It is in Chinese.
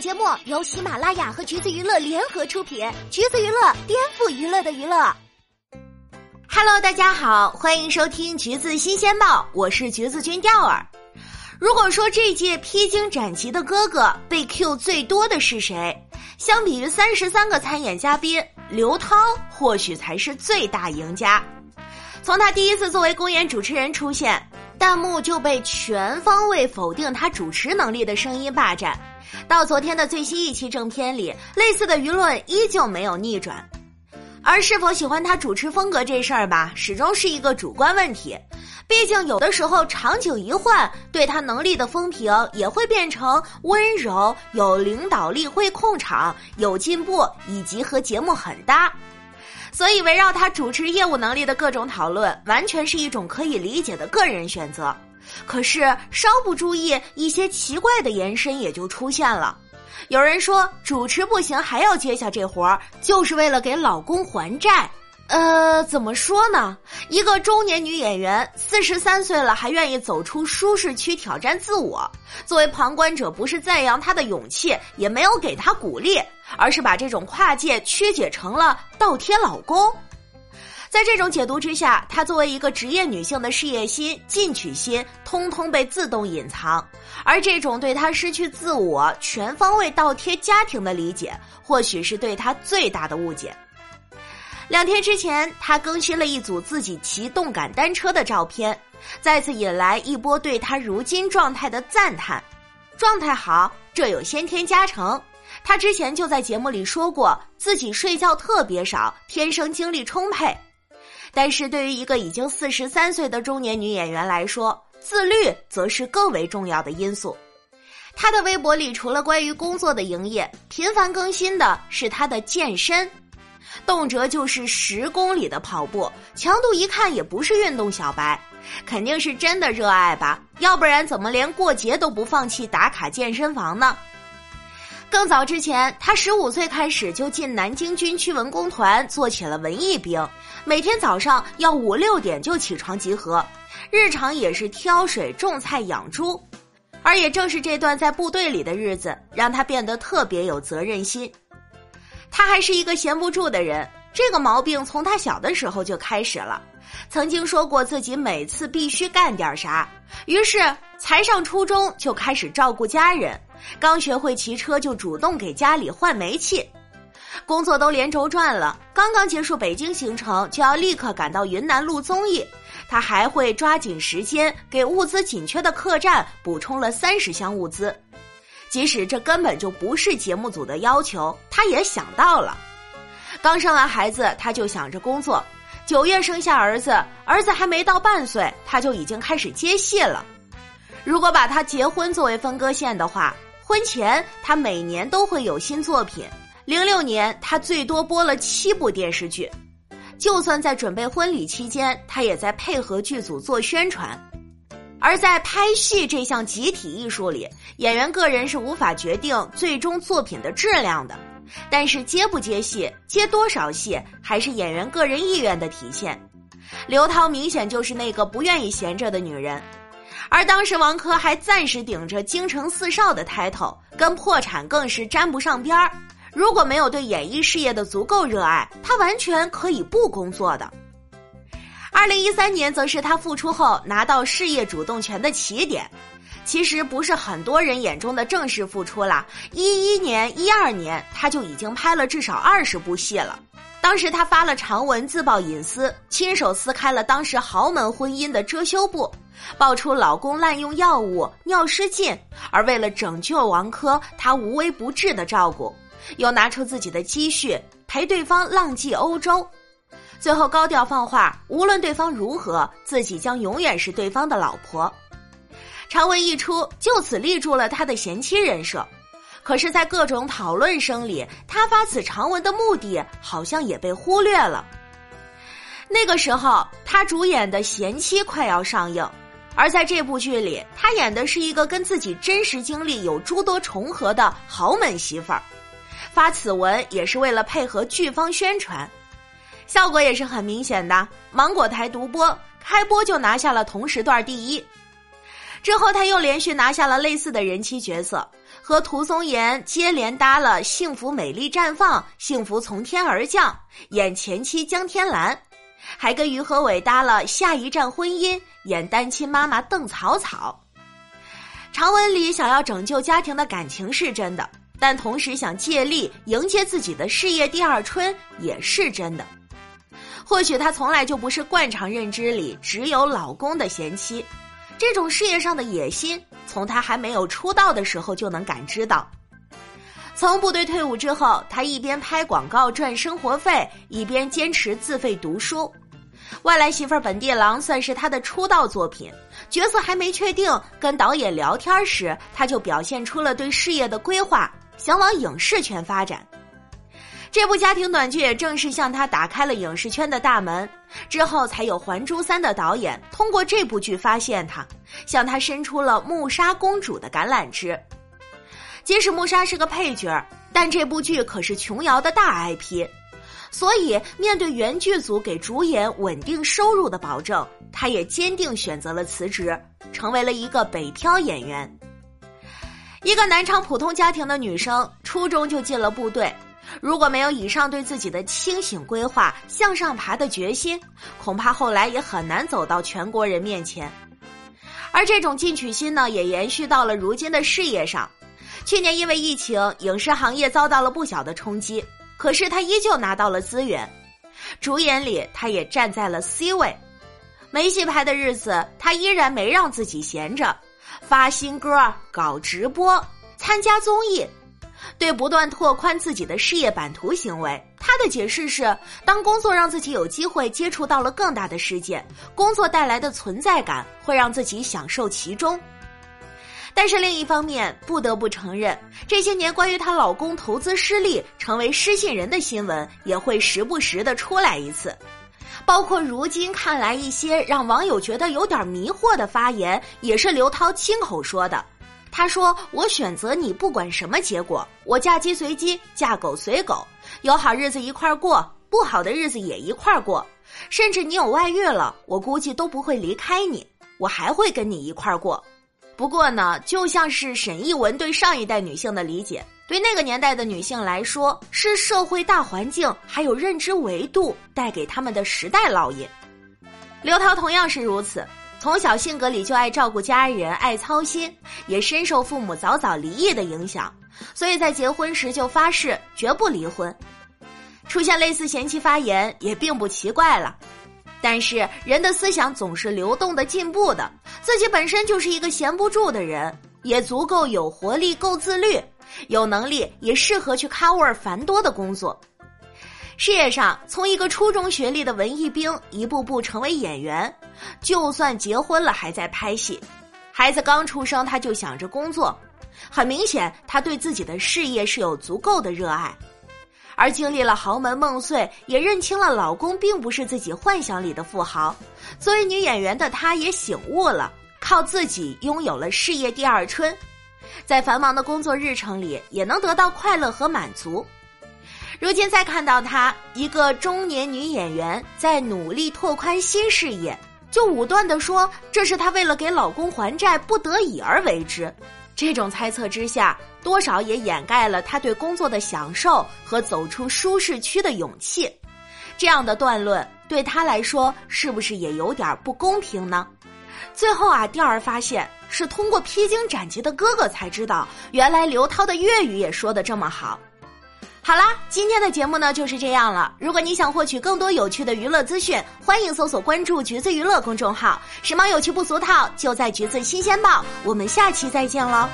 节目由喜马拉雅和橘子娱乐联合出品，橘子娱乐颠覆娱乐的娱乐。Hello，大家好，欢迎收听橘子新鲜报，我是橘子君钓儿。如果说这届披荆斩棘的哥哥被 Q 最多的是谁？相比于三十三个参演嘉宾，刘涛或许才是最大赢家。从他第一次作为公演主持人出现，弹幕就被全方位否定他主持能力的声音霸占。到昨天的最新一期正片里，类似的舆论依旧没有逆转。而是否喜欢他主持风格这事儿吧，始终是一个主观问题。毕竟有的时候场景一换，对他能力的风评也会变成温柔、有领导力、会控场、有进步，以及和节目很搭。所以围绕他主持业务能力的各种讨论，完全是一种可以理解的个人选择。可是稍不注意，一些奇怪的延伸也就出现了。有人说主持不行还要接下这活儿，就是为了给老公还债。呃，怎么说呢？一个中年女演员，四十三岁了还愿意走出舒适区挑战自我。作为旁观者，不是赞扬她的勇气，也没有给她鼓励，而是把这种跨界曲解成了倒贴老公。在这种解读之下，她作为一个职业女性的事业心、进取心，通通被自动隐藏。而这种对她失去自我、全方位倒贴家庭的理解，或许是对她最大的误解。两天之前，她更新了一组自己骑动感单车的照片，再次引来一波对她如今状态的赞叹。状态好，这有先天加成。她之前就在节目里说过，自己睡觉特别少，天生精力充沛。但是对于一个已经四十三岁的中年女演员来说，自律则是更为重要的因素。她的微博里除了关于工作的营业，频繁更新的是她的健身，动辄就是十公里的跑步，强度一看也不是运动小白，肯定是真的热爱吧？要不然怎么连过节都不放弃打卡健身房呢？更早之前，他十五岁开始就进南京军区文工团做起了文艺兵，每天早上要五六点就起床集合，日常也是挑水、种菜、养猪。而也正是这段在部队里的日子，让他变得特别有责任心。他还是一个闲不住的人，这个毛病从他小的时候就开始了。曾经说过自己每次必须干点啥，于是才上初中就开始照顾家人。刚学会骑车，就主动给家里换煤气。工作都连轴转了，刚刚结束北京行程，就要立刻赶到云南录综艺。他还会抓紧时间给物资紧缺的客栈补充了三十箱物资，即使这根本就不是节目组的要求，他也想到了。刚生完孩子，他就想着工作。九月生下儿子，儿子还没到半岁，他就已经开始接戏了。如果把他结婚作为分割线的话。婚前，他每年都会有新作品。零六年，他最多播了七部电视剧。就算在准备婚礼期间，他也在配合剧组做宣传。而在拍戏这项集体艺术里，演员个人是无法决定最终作品的质量的。但是接不接戏、接多少戏，还是演员个人意愿的体现。刘涛明显就是那个不愿意闲着的女人。而当时王珂还暂时顶着京城四少的 title，跟破产更是沾不上边儿。如果没有对演艺事业的足够热爱，他完全可以不工作的。二零一三年则是他复出后拿到事业主动权的起点，其实不是很多人眼中的正式复出啦。一一年、一二年他就已经拍了至少二十部戏了。当时他发了长文自曝隐私，亲手撕开了当时豪门婚姻的遮羞布。爆出老公滥用药物、尿失禁，而为了拯救王珂，他无微不至的照顾，又拿出自己的积蓄陪对方浪迹欧洲，最后高调放话，无论对方如何，自己将永远是对方的老婆。长文一出，就此立住了他的贤妻人设。可是，在各种讨论声里，他发此长文的目的好像也被忽略了。那个时候，他主演的《贤妻》快要上映。而在这部剧里，他演的是一个跟自己真实经历有诸多重合的豪门媳妇儿，发此文也是为了配合剧方宣传，效果也是很明显的。芒果台独播开播就拿下了同时段第一，之后他又连续拿下了类似的人妻角色，和涂松岩接连搭了《幸福美丽绽放》《幸福从天而降》，演前妻江天蓝，还跟于和伟搭了《下一站婚姻》，演单亲妈妈邓草草。长文里想要拯救家庭的感情是真的，但同时想借力迎接自己的事业第二春也是真的。或许她从来就不是惯常认知里只有老公的贤妻，这种事业上的野心。从他还没有出道的时候就能感知到。从部队退伍之后，他一边拍广告赚生活费，一边坚持自费读书。外来媳妇本地郎算是他的出道作品，角色还没确定，跟导演聊天时，他就表现出了对事业的规划，想往影视圈发展。这部家庭短剧也正式向他打开了影视圈的大门，之后才有《还珠三》的导演通过这部剧发现他，向他伸出了木莎公主的橄榄枝。即使木莎是个配角，但这部剧可是琼瑶的大 IP，所以面对原剧组给主演稳定收入的保证，他也坚定选择了辞职，成为了一个北漂演员。一个南昌普通家庭的女生，初中就进了部队。如果没有以上对自己的清醒规划、向上爬的决心，恐怕后来也很难走到全国人面前。而这种进取心呢，也延续到了如今的事业上。去年因为疫情，影视行业遭到了不小的冲击，可是他依旧拿到了资源，主演里他也站在了 C 位。没戏拍的日子，他依然没让自己闲着，发新歌、搞直播、参加综艺。对不断拓宽自己的事业版图行为，他的解释是：当工作让自己有机会接触到了更大的世界，工作带来的存在感会让自己享受其中。但是另一方面，不得不承认，这些年关于她老公投资失利、成为失信人的新闻也会时不时的出来一次，包括如今看来一些让网友觉得有点迷惑的发言，也是刘涛亲口说的。他说：“我选择你，不管什么结果，我嫁鸡随鸡，嫁狗随狗，有好日子一块儿过，不好的日子也一块儿过。甚至你有外遇了，我估计都不会离开你，我还会跟你一块儿过。不过呢，就像是沈艺文对上一代女性的理解，对那个年代的女性来说，是社会大环境还有认知维度带给他们的时代烙印。刘涛同样是如此。”从小性格里就爱照顾家人，爱操心，也深受父母早早离异的影响，所以在结婚时就发誓绝不离婚。出现类似嫌弃发言也并不奇怪了，但是人的思想总是流动的、进步的，自己本身就是一个闲不住的人，也足够有活力、够自律，有能力也适合去 cover 繁多的工作。事业上，从一个初中学历的文艺兵一步步成为演员，就算结婚了还在拍戏，孩子刚出生他就想着工作，很明显他对自己的事业是有足够的热爱，而经历了豪门梦碎，也认清了老公并不是自己幻想里的富豪，作为女演员的她也醒悟了，靠自己拥有了事业第二春，在繁忙的工作日程里也能得到快乐和满足。如今再看到她一个中年女演员在努力拓宽新事业，就武断的说这是她为了给老公还债不得已而为之，这种猜测之下，多少也掩盖了她对工作的享受和走出舒适区的勇气。这样的断论对她来说是不是也有点不公平呢？最后啊，调儿发现是通过披荆斩棘的哥哥才知道，原来刘涛的粤语也说的这么好。好啦，今天的节目呢就是这样了。如果你想获取更多有趣的娱乐资讯，欢迎搜索关注“橘子娱乐”公众号，时髦有趣不俗套，就在“橘子新鲜报”。我们下期再见喽。